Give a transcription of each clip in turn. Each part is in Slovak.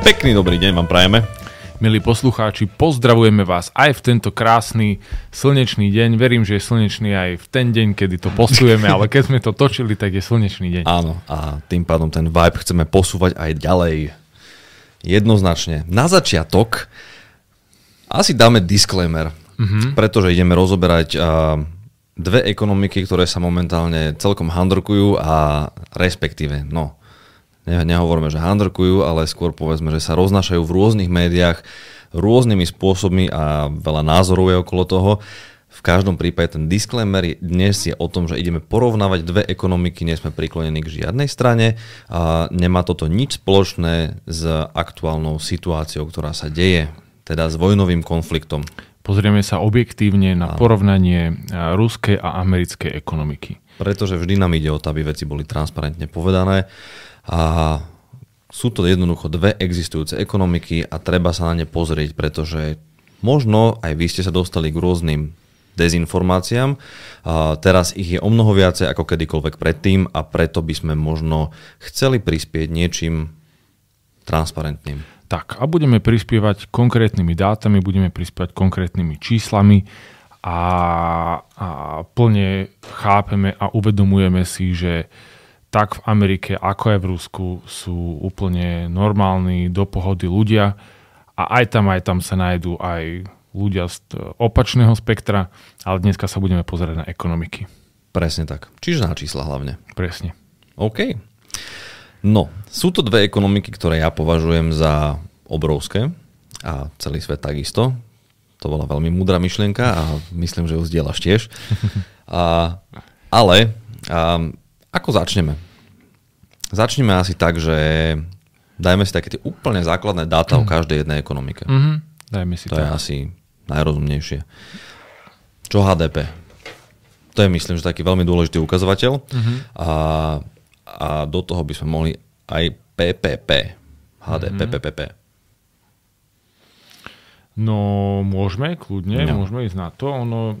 Pekný dobrý deň vám prajeme. Milí poslucháči, pozdravujeme vás aj v tento krásny slnečný deň. Verím, že je slnečný aj v ten deň, kedy to postujeme, ale keď sme to točili, tak je slnečný deň. Áno, a tým pádom ten vibe chceme posúvať aj ďalej. Jednoznačne. Na začiatok asi dáme disclaimer, mm-hmm. pretože ideme rozoberať uh, dve ekonomiky, ktoré sa momentálne celkom handrkujú a respektíve, no, nehovoríme, že handrkujú, ale skôr povedzme, že sa roznašajú v rôznych médiách rôznymi spôsobmi a veľa názorov je okolo toho. V každom prípade ten disclaimer dnes je o tom, že ideme porovnávať dve ekonomiky, nie sme priklonení k žiadnej strane a nemá toto nič spoločné s aktuálnou situáciou, ktorá sa deje, teda s vojnovým konfliktom. Pozrieme sa objektívne na porovnanie ruskej a americkej ekonomiky. Pretože vždy nám ide o to, aby veci boli transparentne povedané a sú to jednoducho dve existujúce ekonomiky a treba sa na ne pozrieť, pretože možno aj vy ste sa dostali k rôznym dezinformáciám. A teraz ich je o mnoho viacej ako kedykoľvek predtým a preto by sme možno chceli prispieť niečím transparentným. Tak a budeme prispievať konkrétnymi dátami, budeme prispievať konkrétnymi číslami a, a plne chápeme a uvedomujeme si, že tak v Amerike ako aj v Rusku sú úplne normálni, do pohody ľudia a aj tam, aj tam sa nájdú aj ľudia z opačného spektra, ale dneska sa budeme pozerať na ekonomiky. Presne tak. Čiže na čísla hlavne. Presne. OK. No, sú to dve ekonomiky, ktoré ja považujem za obrovské a celý svet takisto. To bola veľmi múdra myšlienka a myslím, že ju zdieľaš tiež. A, ale a, ako začneme? Začneme asi tak, že dajme si také tie úplne základné dáta mm. o každej jednej ekonomike. Mm-hmm. Dajme si to. To je asi najrozumnejšie. Čo HDP? To je myslím, že taký veľmi dôležitý ukazovateľ. Mm-hmm. A, a do toho by sme mohli aj PPP. HDP, mm-hmm. PPP. No, môžeme, kľudne, no. môžeme ísť na to. Ono,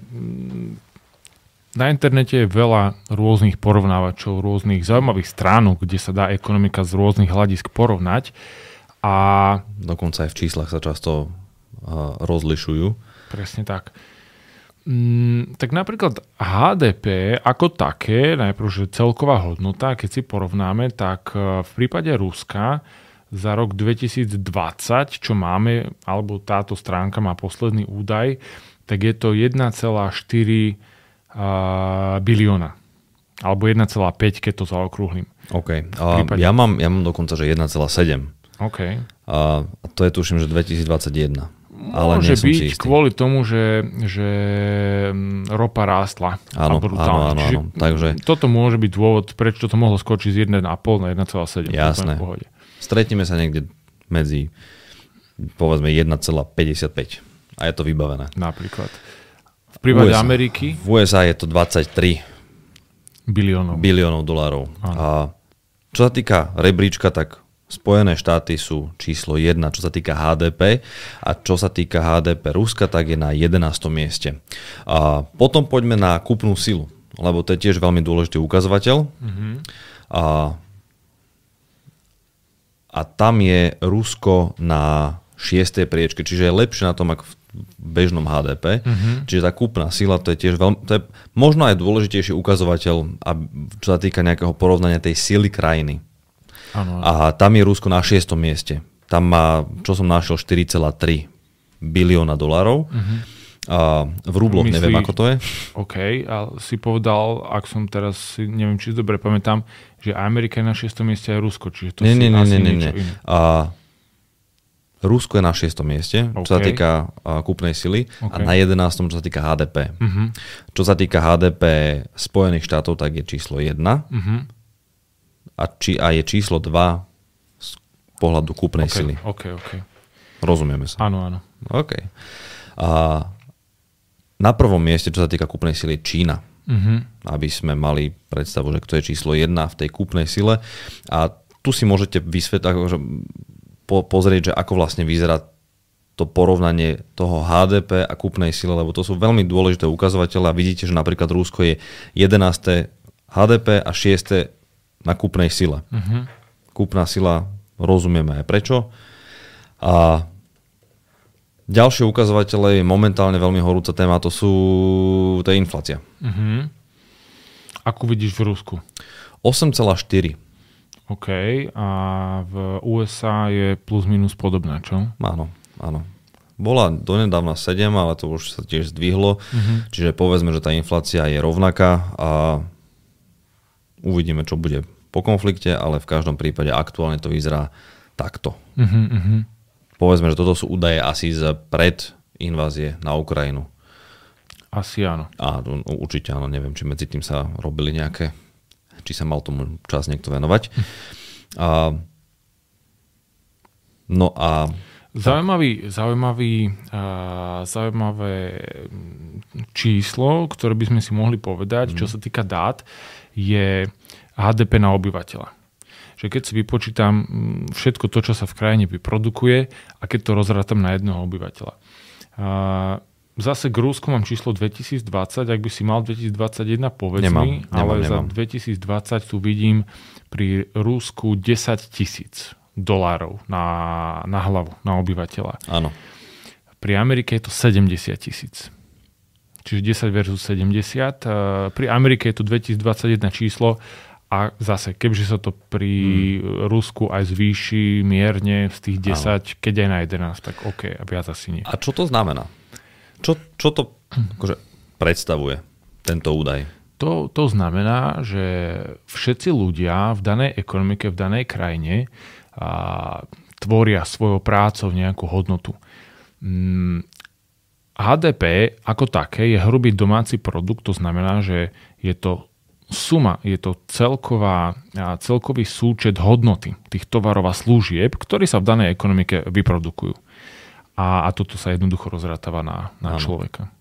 na internete je veľa rôznych porovnávačov, rôznych zaujímavých stránok, kde sa dá ekonomika z rôznych hľadisk porovnať. A... Dokonca aj v číslach sa často uh, rozlišujú. Presne tak. Mm, tak napríklad HDP ako také, najprv, že celková hodnota, keď si porovnáme, tak e, v prípade Ruska za rok 2020, čo máme, alebo táto stránka má posledný údaj, tak je to 1,4 bilióna. Alebo 1,5, keď to zaokrúhlim. OK. A ja, mám, ja mám dokonca, že 1,7. OK. A to je tuším, že 2021. Ale Môže byť kvôli tomu, že, že mm, ropa rástla. Áno, áno, áno, áno. Takže... Toto môže byť dôvod, prečo to mohlo skočiť z 1,5 na 1,7. Jasné. Stretneme sa niekde medzi povedzme 1,55 a je to vybavené. Napríklad. V prípade USA. Ameriky? V USA je to 23 biliónov, biliónov dolárov. A čo sa týka rebríčka, tak Spojené štáty sú číslo 1, čo sa týka HDP a čo sa týka HDP Ruska, tak je na 11. mieste. A potom poďme na kúpnu silu, lebo to je tiež veľmi dôležitý ukazovateľ. Mm-hmm. A, a tam je Rusko na 6. priečke, čiže je lepšie na tom ako v bežnom HDP. Mm-hmm. Čiže tá kúpna sila, to je tiež veľmi, to je možno aj dôležitejší ukazovateľ, čo sa týka nejakého porovnania tej síly krajiny. Ano. A tam je Rusko na 6. mieste. Tam má, čo som našiel, 4,3 bilióna dolárov. Mm-hmm. A v rubloch Myslí, neviem, ako to je. OK, a si povedal, ak som teraz, neviem, či dobre pamätám, že Amerika je na 6. mieste aj Rusko, čiže to nie, si nie, asi nie, nie, nie. nie. A Rusko je na 6. mieste, okay. čo sa týka uh, kúpnej sily okay. a na 11. čo sa týka HDP. Uh-huh. Čo sa týka HDP Spojených štátov, tak je číslo 1 uh-huh. Mhm. a, či, a je číslo 2 z pohľadu kúpnej okay. sily. Okay, okay. Rozumieme sa. Áno, áno. OK. A na prvom mieste, čo sa týka kúpnej sily, Čína. Uh-huh. Aby sme mali predstavu, že kto je číslo 1 v tej kúpnej sile. A tu si môžete vysvetliť, akože po, pozrieť, že ako vlastne vyzerá to porovnanie toho HDP a kúpnej sile, lebo to sú veľmi dôležité ukazovatele a vidíte, že napríklad Rusko je 11. HDP a 6. na kúpnej sile. Uh-huh. Kúpna sila, rozumieme aj prečo. A ďalšie ukazovatele je momentálne veľmi horúca téma, to sú, to je inflácia. Uh-huh. Akú vidíš v Rusku? 8,4. OK, a v USA je plus minus podobná, čo? Áno, áno. Bola donedávna 7, ale to už sa tiež zdvihlo. Uh-huh. Čiže povedzme, že tá inflácia je rovnaká a uvidíme, čo bude po konflikte, ale v každom prípade aktuálne to vyzerá takto. Uh-huh, uh-huh. Povedzme, že toto sú údaje asi z pred invázie na Ukrajinu. Asi áno. A určite áno, neviem, či medzi tým sa robili nejaké či sa mal tomu čas niekto venovať. A, no a... Zaujímavý, zaujímavý, uh, zaujímavé číslo, ktoré by sme si mohli povedať, mm. čo sa týka dát, je HDP na obyvateľa. Že keď si vypočítam všetko to, čo sa v krajine vyprodukuje a keď to rozrátam na jedného obyvateľa. Zase k Rusku mám číslo 2020, ak by si mal 2021, povedz nemám, mi, nemám, ale nemám. za 2020 tu vidím pri Rusku 10 tisíc dolárov na, na hlavu, na obyvateľa. Áno. Pri Amerike je to 70 tisíc. Čiže 10 versus 70. Pri Amerike je to 2021 číslo a zase, kebyže sa to pri hmm. Rusku aj zvýši mierne z tých 10, Áno. keď aj na 11, tak OK, a viac asi nie. A čo to znamená? Čo, čo to akože, predstavuje, tento údaj? To, to znamená, že všetci ľudia v danej ekonomike, v danej krajine a, tvoria svojou prácou nejakú hodnotu. Mm, HDP ako také je hrubý domáci produkt, to znamená, že je to suma, je to celková, celkový súčet hodnoty tých tovarov a služieb, ktoré sa v danej ekonomike vyprodukujú a, a toto sa jednoducho rozrátava na, na človeka.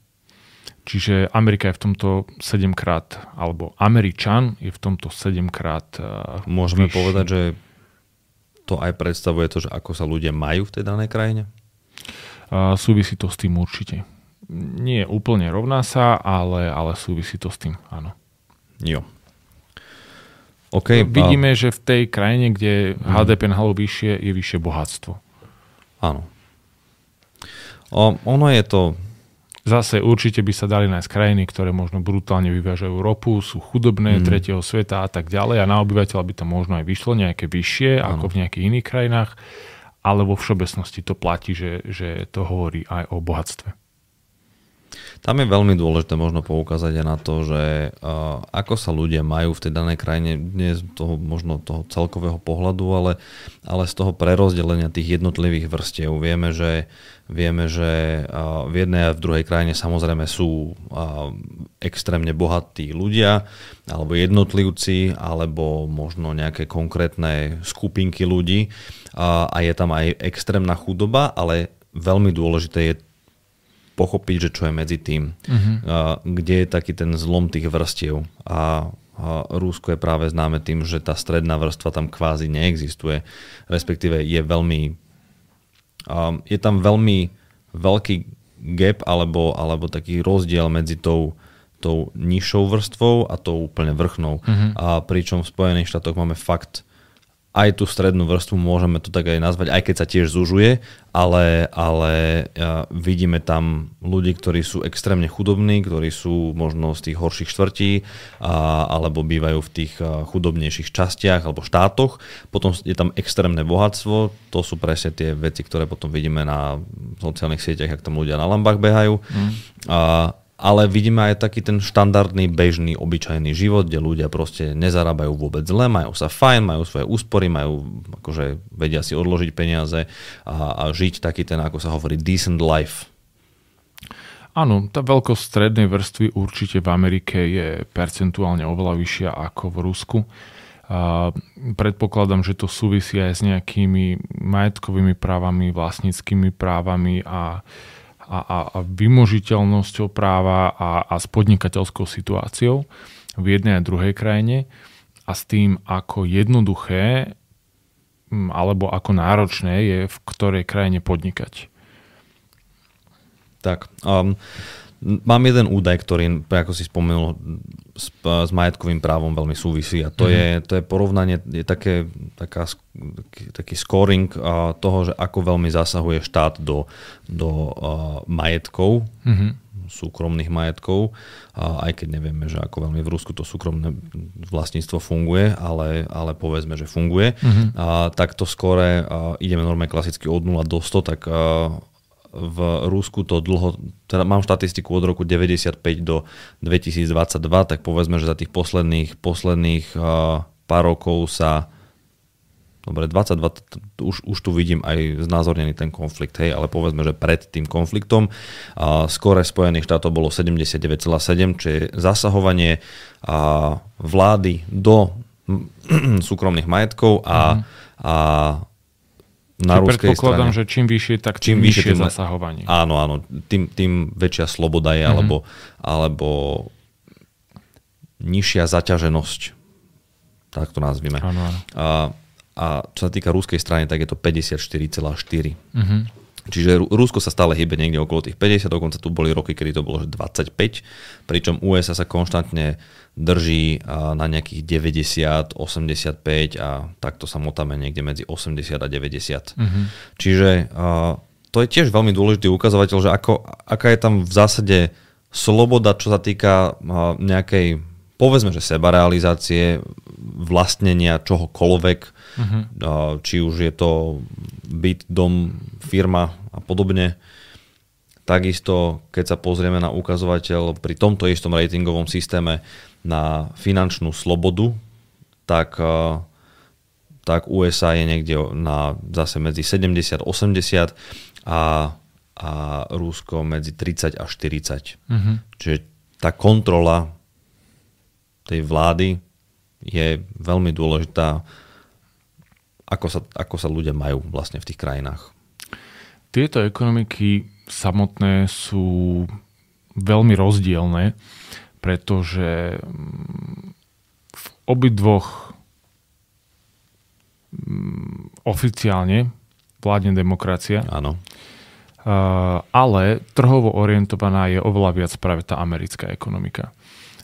Čiže Amerika je v tomto 7 krát, alebo Američan je v tomto 7 krát Môžeme vyšší. povedať, že to aj predstavuje to, že ako sa ľudia majú v tej danej krajine? Uh, súvisí to s tým určite. Nie úplne rovná sa, ale, ale súvisí to s tým, áno. Jo. Okay, Vidíme, a... že v tej krajine, kde HDP na hlavu vyššie, je vyššie bohatstvo. Áno. O, ono je to... Zase určite by sa dali nájsť krajiny, ktoré možno brutálne vyvážajú ropu, sú chudobné, mm. tretieho sveta a tak ďalej a na obyvateľa by to možno aj vyšlo nejaké vyššie ano. ako v nejakých iných krajinách, ale vo všeobecnosti to platí, že, že to hovorí aj o bohatstve. Tam je veľmi dôležité možno poukázať aj na to, že uh, ako sa ľudia majú v tej danej krajine, nie z toho možno toho celkového pohľadu, ale, ale z toho prerozdelenia tých jednotlivých vrstiev. Vieme, že, vieme, že v jednej a v druhej krajine samozrejme sú extrémne bohatí ľudia, alebo jednotlivci, alebo možno nejaké konkrétne skupinky ľudí a je tam aj extrémna chudoba, ale veľmi dôležité je pochopiť, že čo je medzi tým, uh-huh. kde je taký ten zlom tých vrstiev. A, Rúsko je práve známe tým, že tá stredná vrstva tam kvázi neexistuje, respektíve je veľmi, je tam veľmi veľký gap alebo, alebo taký rozdiel medzi tou, tou nižšou vrstvou a tou úplne vrchnou. Uh-huh. A pričom v Spojených štátoch máme fakt aj tú strednú vrstvu môžeme to tak aj nazvať, aj keď sa tiež zužuje, ale, ale vidíme tam ľudí, ktorí sú extrémne chudobní, ktorí sú možno z tých horších štvrtí a, alebo bývajú v tých chudobnejších častiach alebo štátoch. Potom je tam extrémne bohatstvo, to sú presne tie veci, ktoré potom vidíme na sociálnych sieťach, ak tam ľudia na lambách behajú. Mm. A, ale vidíme aj taký ten štandardný, bežný, obyčajný život, kde ľudia proste nezarábajú vôbec zle, majú sa fajn, majú svoje úspory, majú, akože vedia si odložiť peniaze a, a žiť taký ten, ako sa hovorí, decent life. Áno, tá veľkosť strednej vrstvy určite v Amerike je percentuálne oveľa vyššia ako v Rusku. A predpokladám, že to súvisí aj s nejakými majetkovými právami, vlastníckými právami a a, a, vymožiteľnosťou práva a, a s podnikateľskou situáciou v jednej a druhej krajine a s tým, ako jednoduché alebo ako náročné je v ktorej krajine podnikať. Tak, um, Mám jeden údaj, ktorý, ako si spomenul, s, s majetkovým právom veľmi súvisí a to, mm-hmm. je, to je porovnanie, je také, taká, taký, taký scoring uh, toho, že ako veľmi zasahuje štát do, do uh, majetkov, mm-hmm súkromných majetkov, aj keď nevieme, že ako veľmi v Rusku to súkromné vlastníctvo funguje, ale, ale povedzme, že funguje. Uh-huh. A, takto skore ideme normálne klasicky od 0 do 100, tak v Rusku to dlho, teda mám štatistiku od roku 95 do 2022, tak povedzme, že za tých posledných, posledných pár rokov sa Dobre, 22, už, už tu vidím aj znázornený ten konflikt, hej, ale povedzme, že pred tým konfliktom a skore Spojených štátov bolo 79,7, čo je zasahovanie a vlády do súkromných majetkov a, mm. a na Čiže ruskej predpokladám, strane. že čím vyššie, tak čím, čím vyššie tým, zasahovanie. Áno, áno, tým, tým väčšia sloboda je, mm-hmm. alebo, alebo nižšia zaťaženosť, tak to nazvime. Áno, áno. A, a čo sa týka ruskej strany, tak je to 54,4. Mm-hmm. Čiže Rusko sa stále hýbe niekde okolo tých 50, dokonca tu boli roky, kedy to bolo že 25, pričom USA sa konštantne drží na nejakých 90, 85 a takto sa motáme niekde medzi 80 a 90. Mm-hmm. Čiže to je tiež veľmi dôležitý ukazovateľ, že ako, aká je tam v zásade sloboda, čo sa týka nejakej, povedzme, že sebarealizácie, vlastnenia čohokoľvek, uh-huh. či už je to byt, dom, firma a podobne. Takisto, keď sa pozrieme na ukazovateľ pri tomto istom ratingovom systéme na finančnú slobodu, tak, tak USA je niekde na, zase medzi 70 80 a, a Rusko medzi 30 a 40. Uh-huh. Čiže tá kontrola tej vlády je veľmi dôležitá ako sa, ako sa ľudia majú vlastne v tých krajinách. Tieto ekonomiky samotné sú veľmi rozdielne, pretože mm, v obidvoch mm, oficiálne vládne demokracia. Áno. Ale trhovo orientovaná je oveľa viac práve tá americká ekonomika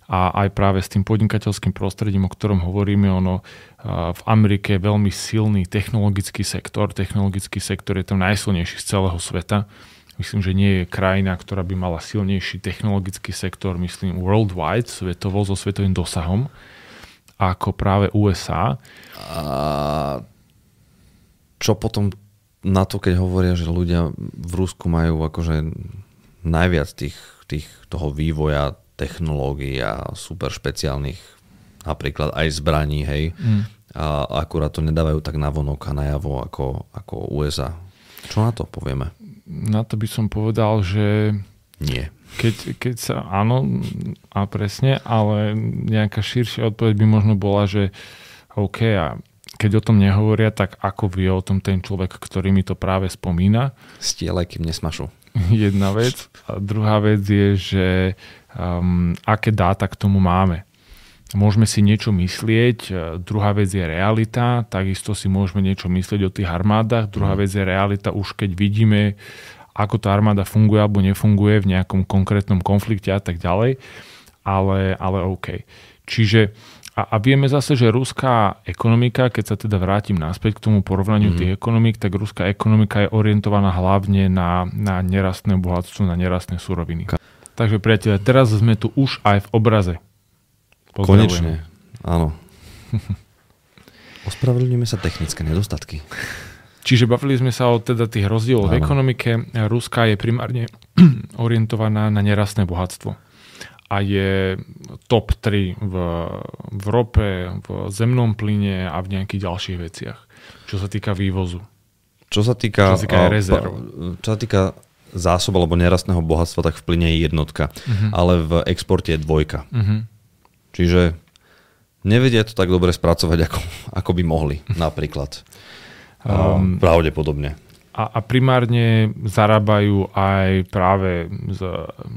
a aj práve s tým podnikateľským prostredím, o ktorom hovoríme, ono v Amerike je veľmi silný technologický sektor. Technologický sektor je tam najsilnejší z celého sveta. Myslím, že nie je krajina, ktorá by mala silnejší technologický sektor, myslím worldwide, svetovo, so svetovým dosahom, ako práve USA. A čo potom na to, keď hovoria, že ľudia v Rusku majú akože najviac tých, tých toho vývoja technológií a super špeciálnych napríklad aj zbraní, hej. Mm. A akurát to nedávajú tak navonok a najavo ako, ako USA. Čo na to povieme? Na to by som povedal, že... Nie. Keď, keď sa, áno, a presne, ale nejaká širšia odpoveď by možno bola, že OK, a keď o tom nehovoria, tak ako vie o tom ten človek, ktorý mi to práve spomína? Stielaj, kým nesmašu. Jedna vec. A druhá vec je, že um, aké dáta k tomu máme. Môžeme si niečo myslieť, e, druhá vec je realita, takisto si môžeme niečo myslieť o tých armádach, druhá mhm. vec je realita už keď vidíme, ako tá armáda funguje alebo nefunguje v nejakom konkrétnom konflikte a tak ďalej, ale, ale OK. Čiže a, a vieme zase, že ruská ekonomika, keď sa teda vrátim naspäť k tomu porovnaniu mm-hmm. tých ekonomik, tak ruská ekonomika je orientovaná hlavne na, na nerastné bohatstvo, na nerastné suroviny. Takže priateľe, teraz sme tu už aj v obraze. Konečne, áno. Ospravedlňujeme sa technické nedostatky. Čiže bavili sme sa o teda tých rozdieloch v ekonomike. Ruska je primárne orientovaná na nerastné bohatstvo a je top 3 v, v rope, v zemnom plyne a v nejakých ďalších veciach, čo sa týka vývozu. Čo sa týka, čo sa týka, rezerv. čo sa týka zásob alebo nerastného bohatstva, tak v plyne je jednotka, uh-huh. ale v exporte je dvojka. Uh-huh. Čiže nevedia to tak dobre spracovať, ako, ako by mohli, napríklad. Um, Pravdepodobne. A, a primárne zarábajú aj práve z,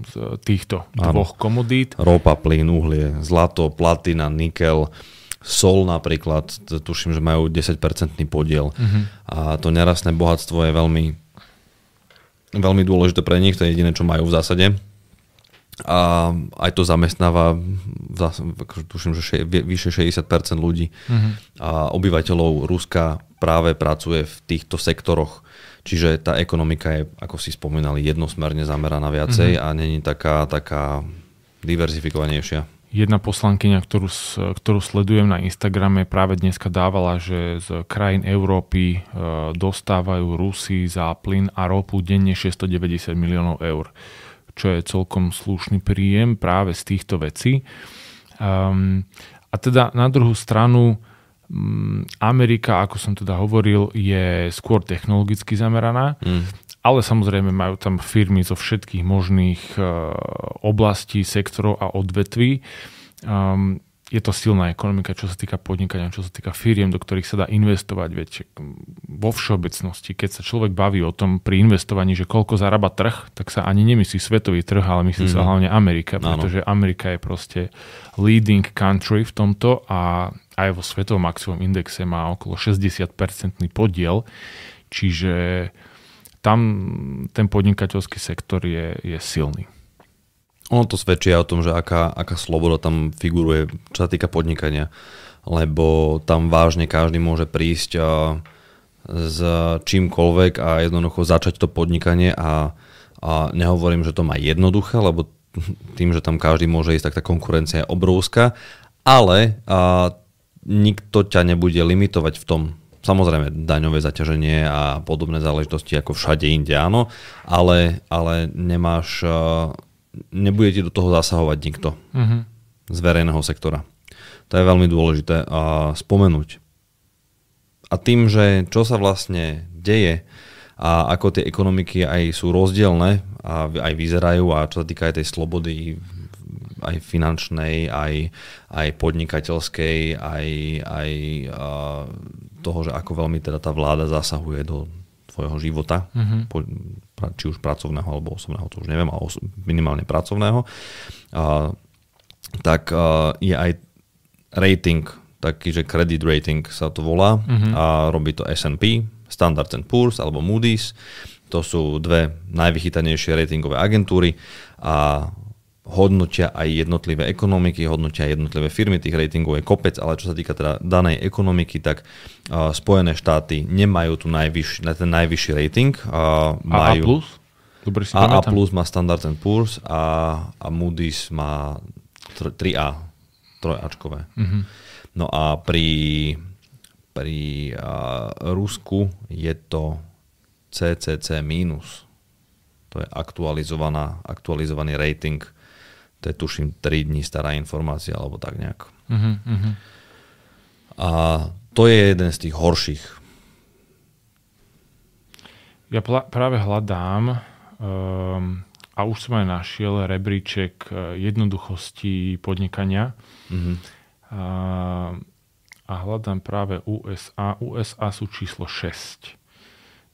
z týchto ano. dvoch komodít. Ropa, plyn, uhlie, zlato, platina, nikel, sol napríklad, tuším, že majú 10-percentný podiel. Uh-huh. A to nerastné bohatstvo je veľmi veľmi dôležité pre nich, to je jediné, čo majú v zásade. a aj to zamestnáva tuším, že še, vyše 60% ľudí uh-huh. a obyvateľov Ruska práve pracuje v týchto sektoroch. Čiže tá ekonomika je, ako si spomínali, jednosmerne zameraná viacej uh-huh. a není taká, taká diverzifikovanejšia. Jedna poslankyňa, ktorú, ktorú sledujem na Instagrame, práve dneska dávala, že z krajín Európy e, dostávajú Rusi za plyn a ropu denne 690 miliónov eur čo je celkom slušný príjem práve z týchto vecí. Um, a teda na druhú stranu um, Amerika, ako som teda hovoril, je skôr technologicky zameraná, mm. Ale samozrejme majú tam firmy zo všetkých možných uh, oblastí, sektorov a odvetví. Um, je to silná ekonomika, čo sa týka podnikania, čo sa týka firiem, do ktorých sa dá investovať. Viete, vo všeobecnosti, keď sa človek baví o tom pri investovaní, že koľko zarába trh, tak sa ani nemyslí svetový trh, ale myslí mm-hmm. sa mhm. hlavne Amerika, pretože Amerika je proste leading country v tomto a aj vo svetovom maximum indexe má okolo 60-percentný podiel, čiže tam ten podnikateľský sektor je, je silný. Ono to svedčí o tom, že aká, aká sloboda tam figuruje, čo sa týka podnikania. Lebo tam vážne každý môže prísť a, s čímkoľvek a jednoducho začať to podnikanie a, a nehovorím, že to má jednoduché, lebo tým, že tam každý môže ísť, tak tá konkurencia je obrovská, ale a, nikto ťa nebude limitovať v tom. Samozrejme, daňové zaťaženie a podobné záležitosti ako všade inde, áno, ale, ale nemáš nebude ti do toho zasahovať nikto uh-huh. z verejného sektora. To je veľmi dôležité a spomenúť. A tým, že čo sa vlastne deje a ako tie ekonomiky aj sú rozdielne a aj vyzerajú a čo sa týka aj tej slobody aj finančnej, aj, aj podnikateľskej, aj, aj a, toho, že ako veľmi teda tá vláda zasahuje do svojho života, uh-huh. po, či už pracovného alebo osobného, to už neviem, ale minimálne pracovného, a, tak a, je aj rating, taký, že credit rating sa to volá uh-huh. a robí to S&P, Standard Poor's alebo Moody's. To sú dve najvychytanejšie ratingové agentúry a hodnotia aj jednotlivé ekonomiky, hodnotia aj jednotlivé firmy, tých ratingov je kopec, ale čo sa týka teda danej ekonomiky, tak uh, Spojené štáty nemajú tu najvyš, ten najvyšší rating. Uh, majú, A+? Dobre si AA plus má Standard Poor's a, a Moody's má 3A, trojačkové. Mm-hmm. No a pri, pri uh, Rusku je to CCC minus. To je aktualizovaná, aktualizovaný rating to je tuším 3 dní stará informácia, alebo tak nejak. Uh-huh, uh-huh. A to je jeden z tých horších. Ja pl- práve hľadám um, a už som aj našiel rebríček uh, jednoduchosti podnikania. Uh-huh. A, a hľadám práve USA. USA sú číslo 6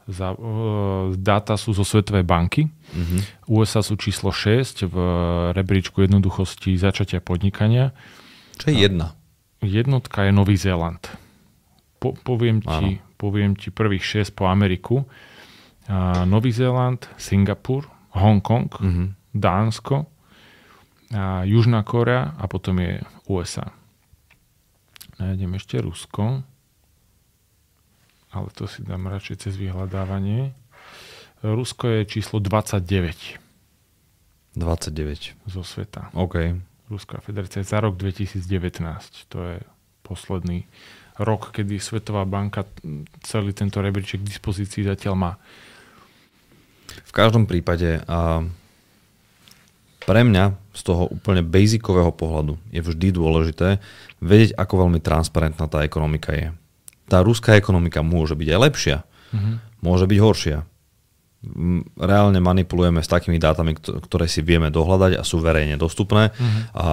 za, uh, dáta sú zo Svetovej banky. Uh-huh. USA sú číslo 6 v rebríčku jednoduchosti začatia podnikania. Čo je jedna? Jednotka je Nový Zéland. Po, poviem, ti, poviem ti prvých 6 po Ameriku. Uh, Nový Zéland, Singapur, Hongkong, uh-huh. Dánsko, a Južná Korea a potom je USA. Nájdem ešte Rusko ale to si dám radšej cez vyhľadávanie. Rusko je číslo 29. 29. Zo sveta. OK. Ruská federácia za rok 2019. To je posledný rok, kedy Svetová banka celý tento rebríček k dispozícii zatiaľ má. V každom prípade a pre mňa z toho úplne basicového pohľadu je vždy dôležité vedieť, ako veľmi transparentná tá ekonomika je tá ruská ekonomika môže byť aj lepšia, uh-huh. môže byť horšia. Reálne manipulujeme s takými dátami, ktoré si vieme dohľadať a sú verejne dostupné. Uh-huh. A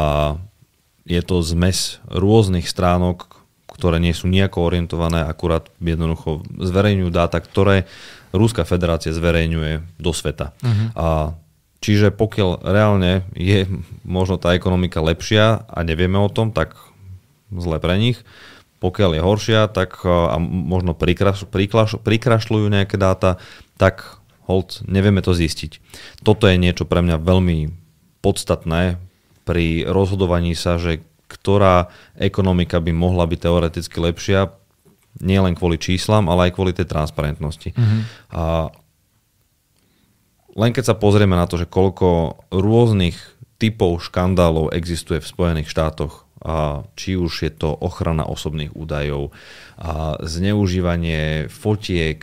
je to zmes rôznych stránok, ktoré nie sú nejako orientované, akurát jednoducho zverejňujú dáta, ktoré Ruská federácia zverejňuje do sveta. Uh-huh. A čiže pokiaľ reálne je možno tá ekonomika lepšia a nevieme o tom, tak zle pre nich, pokiaľ je horšia, tak a možno prikraš, prikraš, prikrašľujú nejaké dáta, tak hold, nevieme to zistiť. Toto je niečo pre mňa veľmi podstatné pri rozhodovaní sa, že ktorá ekonomika by mohla byť teoreticky lepšia, nie len kvôli číslam, ale aj kvôli tej transparentnosti. Mm-hmm. A len keď sa pozrieme na to, že koľko rôznych typov škandálov existuje v Spojených štátoch, či už je to ochrana osobných údajov, zneužívanie fotiek,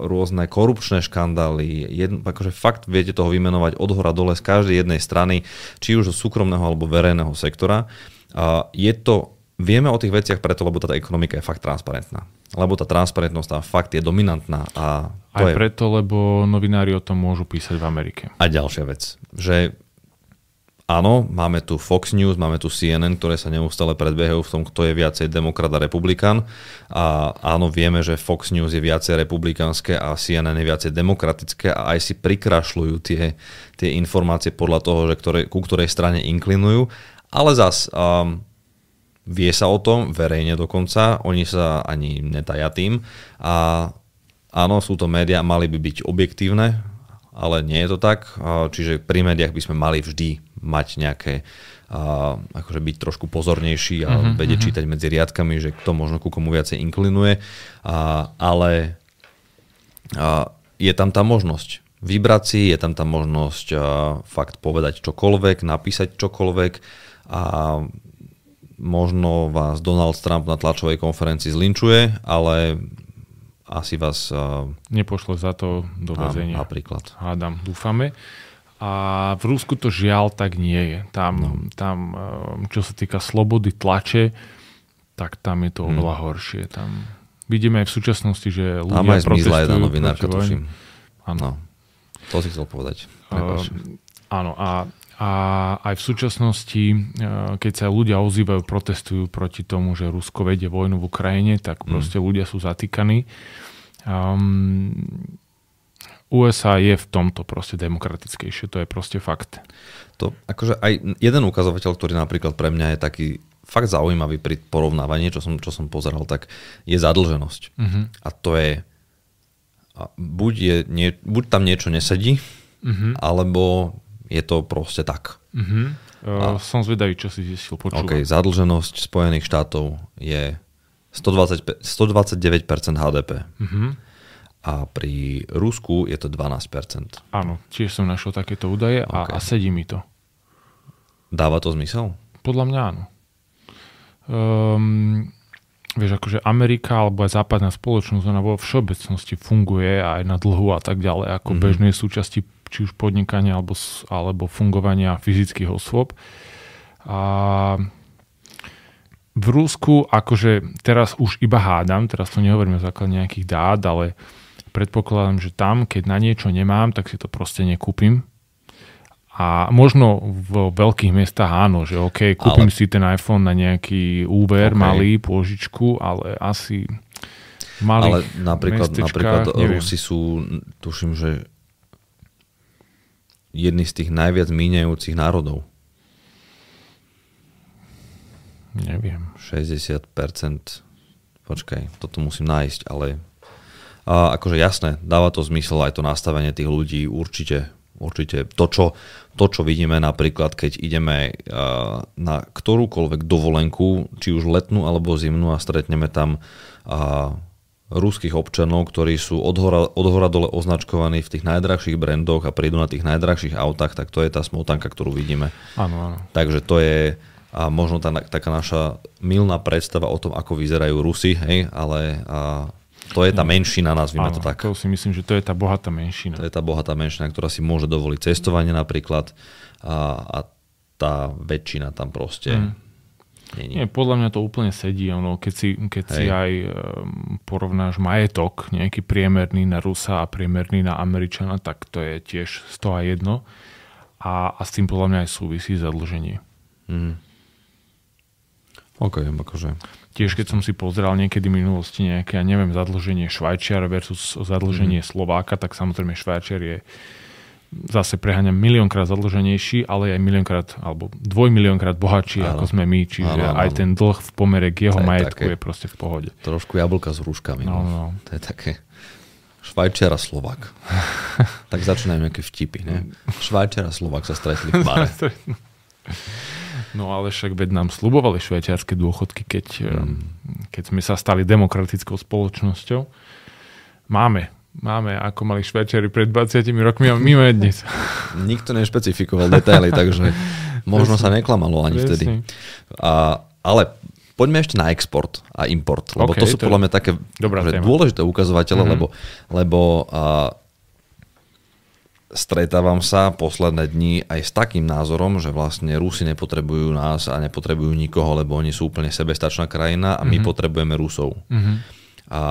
rôzne korupčné škandály. Jedn, akože fakt viete toho vymenovať od hora dole z každej jednej strany, či už zo súkromného alebo verejného sektora. Je to, vieme o tých veciach preto, lebo tá ekonomika je fakt transparentná. Lebo tá transparentnosť tam fakt je dominantná. A to Aj je... preto, lebo novinári o tom môžu písať v Amerike. A ďalšia vec, že áno, máme tu Fox News, máme tu CNN, ktoré sa neustále predbiehajú v tom, kto je viacej demokrat a republikán. A áno, vieme, že Fox News je viacej republikánske a CNN je viacej demokratické a aj si prikrašľujú tie, tie informácie podľa toho, že ktoré, ku ktorej strane inklinujú. Ale zas, um, vie sa o tom, verejne dokonca, oni sa ani netaja tým. A áno, sú to médiá, mali by byť objektívne, ale nie je to tak. Čiže pri médiách by sme mali vždy mať nejaké a akože byť trošku pozornejší a uh-huh, vedieť uh-huh. čítať medzi riadkami, že kto možno ku komu viacej inklinuje. A, ale a, je tam tá možnosť vybrať si, je tam tá možnosť a, fakt povedať čokoľvek, napísať čokoľvek a možno vás Donald Trump na tlačovej konferencii zlinčuje, ale asi vás... Uh, Nepošle za to do väzenia. Napríklad. Hádam, dúfame. A v Rusku to žiaľ tak nie je. Tam, no. tam čo sa týka slobody tlače, tak tam je to hmm. oveľa horšie. Tam vidíme aj v súčasnosti, že ľudia tam aj zmizla jedna novinárka, tuším. Áno. No, to si chcel povedať. Uh, áno, a a aj v súčasnosti, e, keď sa ľudia ozývajú, protestujú proti tomu, že Rusko vedie vojnu v Ukrajine, tak mm. proste mm. ľudia sú zatýkaní. Um, USA je v tomto proste demokratickejšie, to je proste fakt. To, akože aj jeden ukazovateľ, ktorý napríklad pre mňa je taký fakt zaujímavý pri porovnávaní, čo som, čo som pozeral, tak je zadlženosť. Mm-hmm. A to je, buď, je nie, buď tam niečo nesedí, mm-hmm. alebo je to proste tak. Mm-hmm. Uh, a, som zvedavý, čo si zistil. Počúva. OK, zadlženosť Spojených štátov je 120, 129% HDP. Mm-hmm. A pri Rusku je to 12%. Áno, tiež som našiel takéto údaje a, okay. a sedí mi to. Dáva to zmysel? Podľa mňa áno. Um, vieš, akože Amerika alebo aj západná spoločnosť, ona vo všeobecnosti funguje aj na dlhu a tak ďalej, ako mm-hmm. bežnej súčasti či už podnikania alebo, alebo fungovania fyzických osôb. A v Rusku, akože teraz už iba hádam, teraz to nehovorím o základe nejakých dát, ale predpokladám, že tam, keď na niečo nemám, tak si to proste nekúpim. A možno v veľkých mestách áno, že OK, kúpim ale... si ten iPhone na nejaký úver, okay. malý, pôžičku, ale asi malých Ale napríklad, napríklad Rusi sú, tuším, že jedný z tých najviac míňajúcich národov. Neviem. 60%. Počkaj, toto musím nájsť, ale a akože jasné, dáva to zmysel aj to nastavenie tých ľudí, určite, určite. To, čo, to, čo vidíme napríklad, keď ideme na ktorúkoľvek dovolenku, či už letnú alebo zimnú a stretneme tam ruských občanov, ktorí sú od hora, od hora dole označkovaní v tých najdrahších brandoch a prídu na tých najdrahších autách, tak to je tá smotanka, ktorú vidíme. Áno, áno. Takže to je a možno tá, taká naša milná predstava o tom, ako vyzerajú Rusy, hej, ale a to je tá menšina, nazvime áno, to tak. To si myslím, že to je tá bohatá menšina. To je tá bohatá menšina, ktorá si môže dovoliť cestovanie napríklad a, a tá väčšina tam proste mm nie, nie, podľa mňa to úplne sedí. Ono, keď si, keď si aj um, porovnáš majetok, nejaký priemerný na Rusa a priemerný na Američana, tak to je tiež 100 a jedno. A, a s tým podľa mňa aj súvisí zadlženie. Mm. OK, akože... Tiež keď som si pozrel niekedy v minulosti nejaké, ja neviem, zadlženie Švajčiara versus zadlženie mm. Slováka, tak samozrejme Švajčiar je zase preháňam miliónkrát zadlženejší, ale aj miliónkrát alebo dvojmiliónkrát bohatší, áno. ako sme my, čiže áno, áno. aj ten dlh v pomere k jeho je majetku také, je proste v pohode. Trošku jablka s rúškami. No, no. To je také. Švajčiar a Slovak. tak začínajú nejaké vtipy, ne? Švajčiar a Slovak sa stretli v bare. No ale však veď nám slubovali švajčiarske dôchodky, keď, mm. keď sme sa stali demokratickou spoločnosťou. Máme, máme, ako mali Švajčiari pred 20 rokmi a my máme dnes. Nikto nešpecifikoval detaily, takže možno sa neklamalo ani Presne. vtedy. A, ale poďme ešte na export a import, lebo okay, to sú to podľa mňa také dôležité ukazovatele, mm-hmm. lebo, lebo a, stretávam sa posledné dni aj s takým názorom, že vlastne Rusi nepotrebujú nás a nepotrebujú nikoho, lebo oni sú úplne sebestačná krajina a my mm-hmm. potrebujeme Rusov. Mm-hmm. A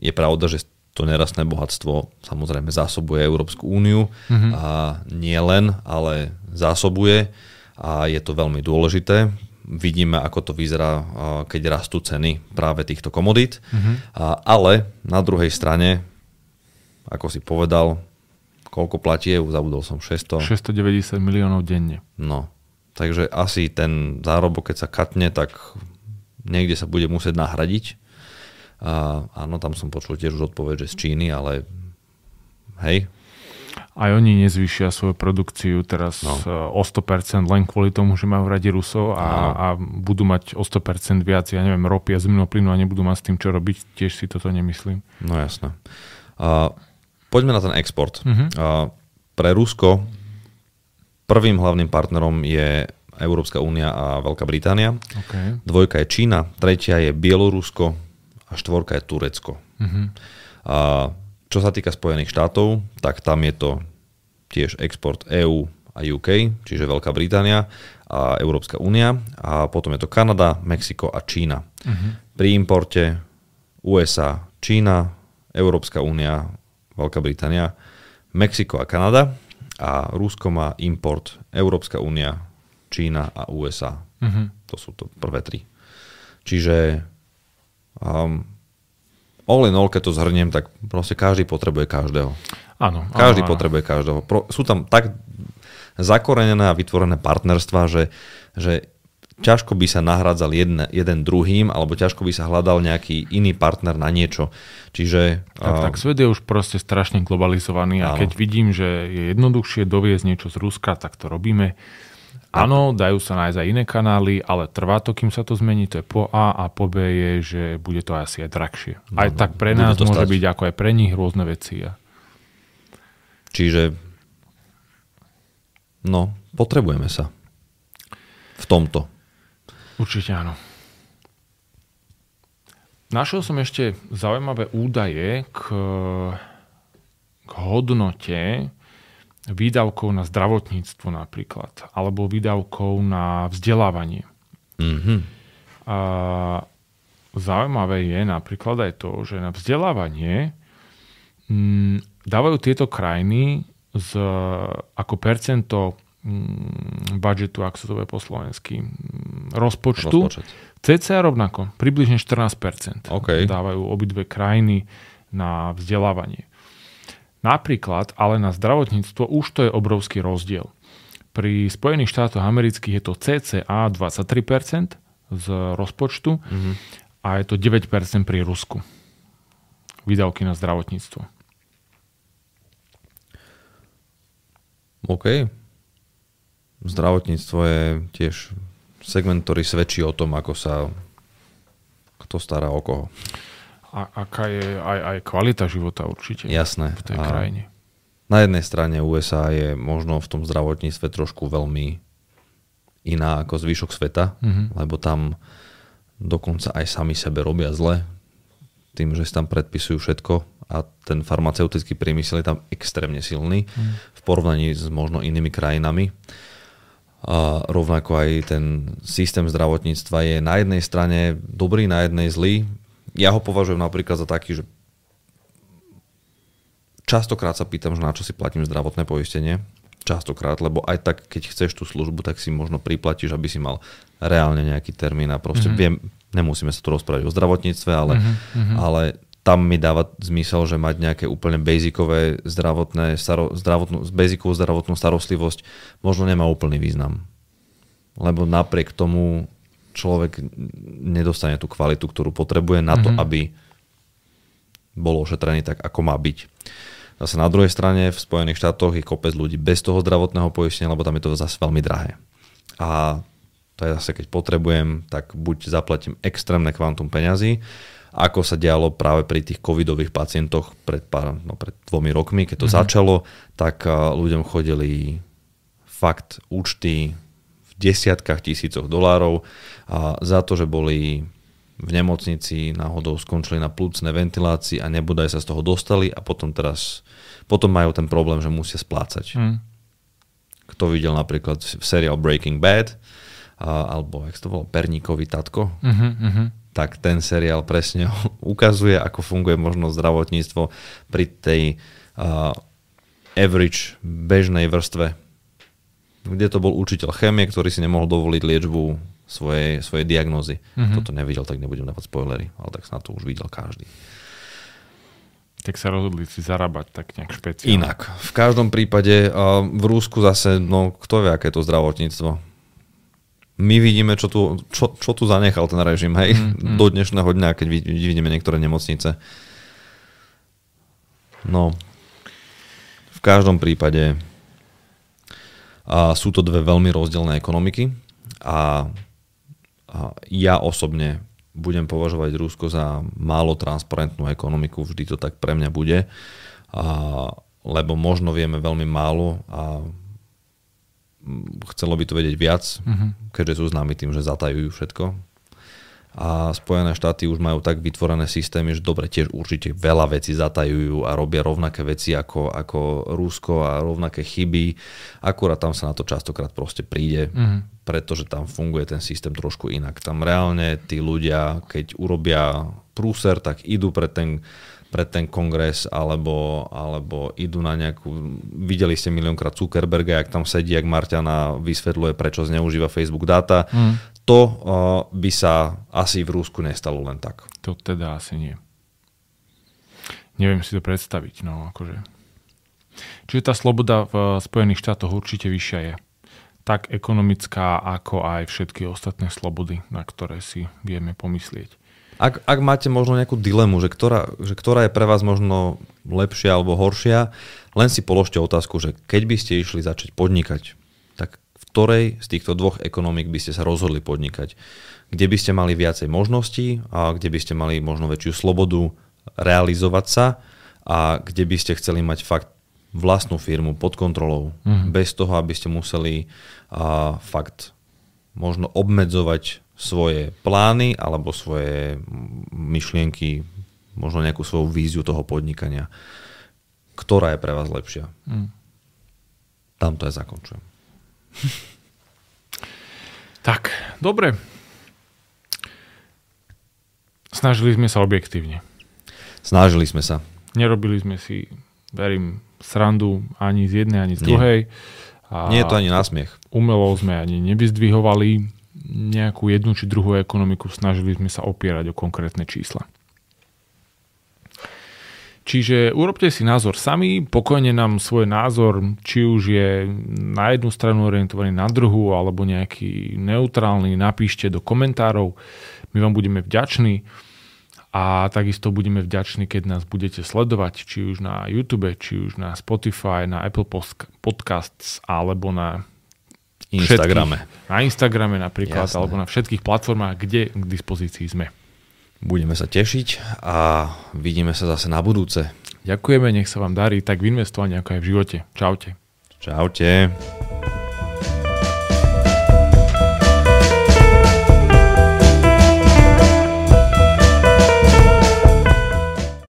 je pravda, že to nerastné bohatstvo samozrejme zásobuje Európsku úniu mm-hmm. a nie len, ale zásobuje a je to veľmi dôležité. Vidíme, ako to vyzerá, keď rastú ceny práve týchto komodít. Mm-hmm. Ale na druhej strane, ako si povedal, Koľko platí EU? Zabudol som. 600? 690 miliónov denne. No. Takže asi ten zárobok, keď sa katne, tak niekde sa bude musieť nahradiť. A, áno, tam som počul tiež už odpoveď, že z Číny, ale hej. Aj oni nezvýšia svoju produkciu teraz no. o 100% len kvôli tomu, že majú radi Rusov a, a budú mať o 100% viac, ja neviem, ropy a zemného plynu a nebudú mať s tým čo robiť. Tiež si toto nemyslím. No jasné. A Poďme na ten export. Uh-huh. Pre Rusko prvým hlavným partnerom je Európska únia a Veľká Británia. Okay. Dvojka je Čína, tretia je Bielorusko a štvorka je Turecko. Uh-huh. A čo sa týka Spojených štátov, tak tam je to tiež export EU a UK, čiže Veľká Británia a Európska únia. A potom je to Kanada, Mexiko a Čína. Uh-huh. Pri importe USA, Čína, Európska únia Veľká Británia, Mexiko a Kanada a Rusko má import Európska únia, Čína a USA. Uh-huh. To sú to prvé tri. Čiže um, all in all, keď to zhrniem, tak proste každý potrebuje každého. Áno. Každý áno, potrebuje každého. Pro, sú tam tak zakorenené a vytvorené partnerstva, že, že ťažko by sa nahradzal jeden, jeden druhým, alebo ťažko by sa hľadal nejaký iný partner na niečo. Čiže... Tak, tak svet je už proste strašne globalizovaný a áno. keď vidím, že je jednoduchšie doviezť niečo z Ruska, tak to robíme. Áno, dajú sa nájsť aj iné kanály, ale trvá to, kým sa to zmení. To je po A a po B je, že bude to asi aj drahšie. No, aj no, tak pre nás môže stať. byť ako aj pre nich rôzne veci. Čiže no, potrebujeme sa v tomto. Určite áno. Našiel som ešte zaujímavé údaje k, k hodnote výdavkov na zdravotníctvo napríklad, alebo výdavkov na vzdelávanie. Mm-hmm. A zaujímavé je napríklad aj to, že na vzdelávanie m, mm, dávajú tieto krajiny z, ako percento budžetu, ak sa to bude po slovensky, mm, rozpočtu. Rozpočet. CCA rovnako, približne 14% okay. dávajú obidve krajiny na vzdelávanie. Napríklad, ale na zdravotníctvo už to je obrovský rozdiel. Pri Spojených štátoch amerických je to CCA 23% z rozpočtu mm-hmm. a je to 9% pri Rusku. Výdavky na zdravotníctvo. OK zdravotníctvo je tiež segment, ktorý svedčí o tom, ako sa kto stará o koho. A aká je aj, aj kvalita života určite Jasné. v tej a krajine. Na jednej strane USA je možno v tom zdravotníctve trošku veľmi iná ako zvyšok sveta, mm-hmm. lebo tam dokonca aj sami sebe robia zle tým, že si tam predpisujú všetko a ten farmaceutický priemysel je tam extrémne silný mm. v porovnaní s možno inými krajinami. A rovnako aj ten systém zdravotníctva je na jednej strane dobrý, na jednej zlý. Ja ho považujem napríklad za taký, že častokrát sa pýtam, že na čo si platím zdravotné poistenie. Častokrát, lebo aj tak, keď chceš tú službu, tak si možno priplatíš, aby si mal reálne nejaký termín a proste mm-hmm. viem, nemusíme sa tu rozprávať o zdravotníctve, ale, mm-hmm. ale tam mi dáva zmysel, že mať nejaké úplne basicové zdravotné, staro, zdravotnú, basicovú zdravotnú starostlivosť možno nemá úplný význam. Lebo napriek tomu človek nedostane tú kvalitu, ktorú potrebuje na to, mm-hmm. aby bol ošetrený tak, ako má byť. Zase na druhej strane v Spojených štátoch je kopec ľudí bez toho zdravotného poistenia, lebo tam je to zase veľmi drahé. A to je zase, keď potrebujem, tak buď zaplatím extrémne kvantum peňazí, ako sa dialo práve pri tých covidových pacientoch pred, pár, no pred dvomi rokmi, keď to mm-hmm. začalo, tak ľuďom chodili fakt účty v desiatkách tisícoch dolárov a za to, že boli v nemocnici náhodou skončili na plúcnej ventilácii a nebodaj sa z toho dostali a potom teraz potom majú ten problém, že musia splácať. Mm. Kto videl napríklad seriál Breaking Bad a, alebo, jak to bolo, Perníkový tatko, mm-hmm, mm-hmm. Tak ten seriál presne ukazuje, ako funguje možno zdravotníctvo pri tej uh, average bežnej vrstve, kde to bol učiteľ chemie, ktorý si nemohol dovoliť liečbu svojej, svojej diagnózy. Mm-hmm. Toto nevidel, tak nebudem dávať spoilery, ale tak na to už videl každý. Tak sa rozhodli si zarábať tak nejak špeciálne. Inak. V každom prípade v Rúsku zase, no kto vie, aké je to zdravotníctvo. My vidíme, čo tu, čo, čo tu zanechal ten režim, hej, mm, mm. do dnešného dňa, keď vidíme niektoré nemocnice. No, v každom prípade a sú to dve veľmi rozdielne ekonomiky a ja osobne budem považovať Rusko za málo transparentnú ekonomiku, vždy to tak pre mňa bude, a, lebo možno vieme veľmi málo a chcelo by to vedieť viac, mm-hmm. keďže sú známi tým, že zatajujú všetko. A Spojené štáty už majú tak vytvorené systémy, že dobre, tiež určite veľa vecí zatajujú a robia rovnaké veci ako, ako Rusko a rovnaké chyby. Akurát tam sa na to častokrát proste príde. Mm-hmm pretože tam funguje ten systém trošku inak. Tam reálne tí ľudia, keď urobia prúser, tak idú pred ten, pred ten kongres alebo, alebo idú na nejakú... Videli ste miliónkrát Zuckerberga, jak tam sedí, jak Marťana vysvetľuje, prečo zneužíva Facebook dáta. Mm. To uh, by sa asi v Rúsku nestalo len tak. To teda asi nie. Neviem si to predstaviť. No, akože. Čiže tá sloboda v Spojených štátoch určite vyššia je tak ekonomická, ako aj všetky ostatné slobody, na ktoré si vieme pomyslieť. Ak, ak máte možno nejakú dilemu, že ktorá, že ktorá je pre vás možno lepšia alebo horšia, len si položte otázku, že keď by ste išli začať podnikať, tak v ktorej z týchto dvoch ekonomik by ste sa rozhodli podnikať? Kde by ste mali viacej možností a kde by ste mali možno väčšiu slobodu realizovať sa a kde by ste chceli mať fakt vlastnú firmu pod kontrolou, mm. bez toho, aby ste museli a, fakt možno obmedzovať svoje plány alebo svoje myšlienky, možno nejakú svoju víziu toho podnikania. Ktorá je pre vás lepšia? Mm. Tam to aj zakončujem. tak, dobre. Snažili sme sa objektívne. Snažili sme sa. Nerobili sme si, verím, srandu ani z jednej, ani z druhej. A Nie je to ani násmiech. Umelo sme ani nevyzdvihovali nejakú jednu či druhú ekonomiku, snažili sme sa opierať o konkrétne čísla. Čiže urobte si názor sami, pokojne nám svoj názor, či už je na jednu stranu orientovaný na druhú, alebo nejaký neutrálny, napíšte do komentárov. My vám budeme vďační a takisto budeme vďační, keď nás budete sledovať, či už na YouTube, či už na Spotify, na Apple Podcasts, alebo na Instagrame. Na Instagrame napríklad, Jasné. alebo na všetkých platformách, kde k dispozícii sme. Budeme sa tešiť a vidíme sa zase na budúce. Ďakujeme, nech sa vám darí tak v investovaní, ako aj v živote. Čaute. Čaute.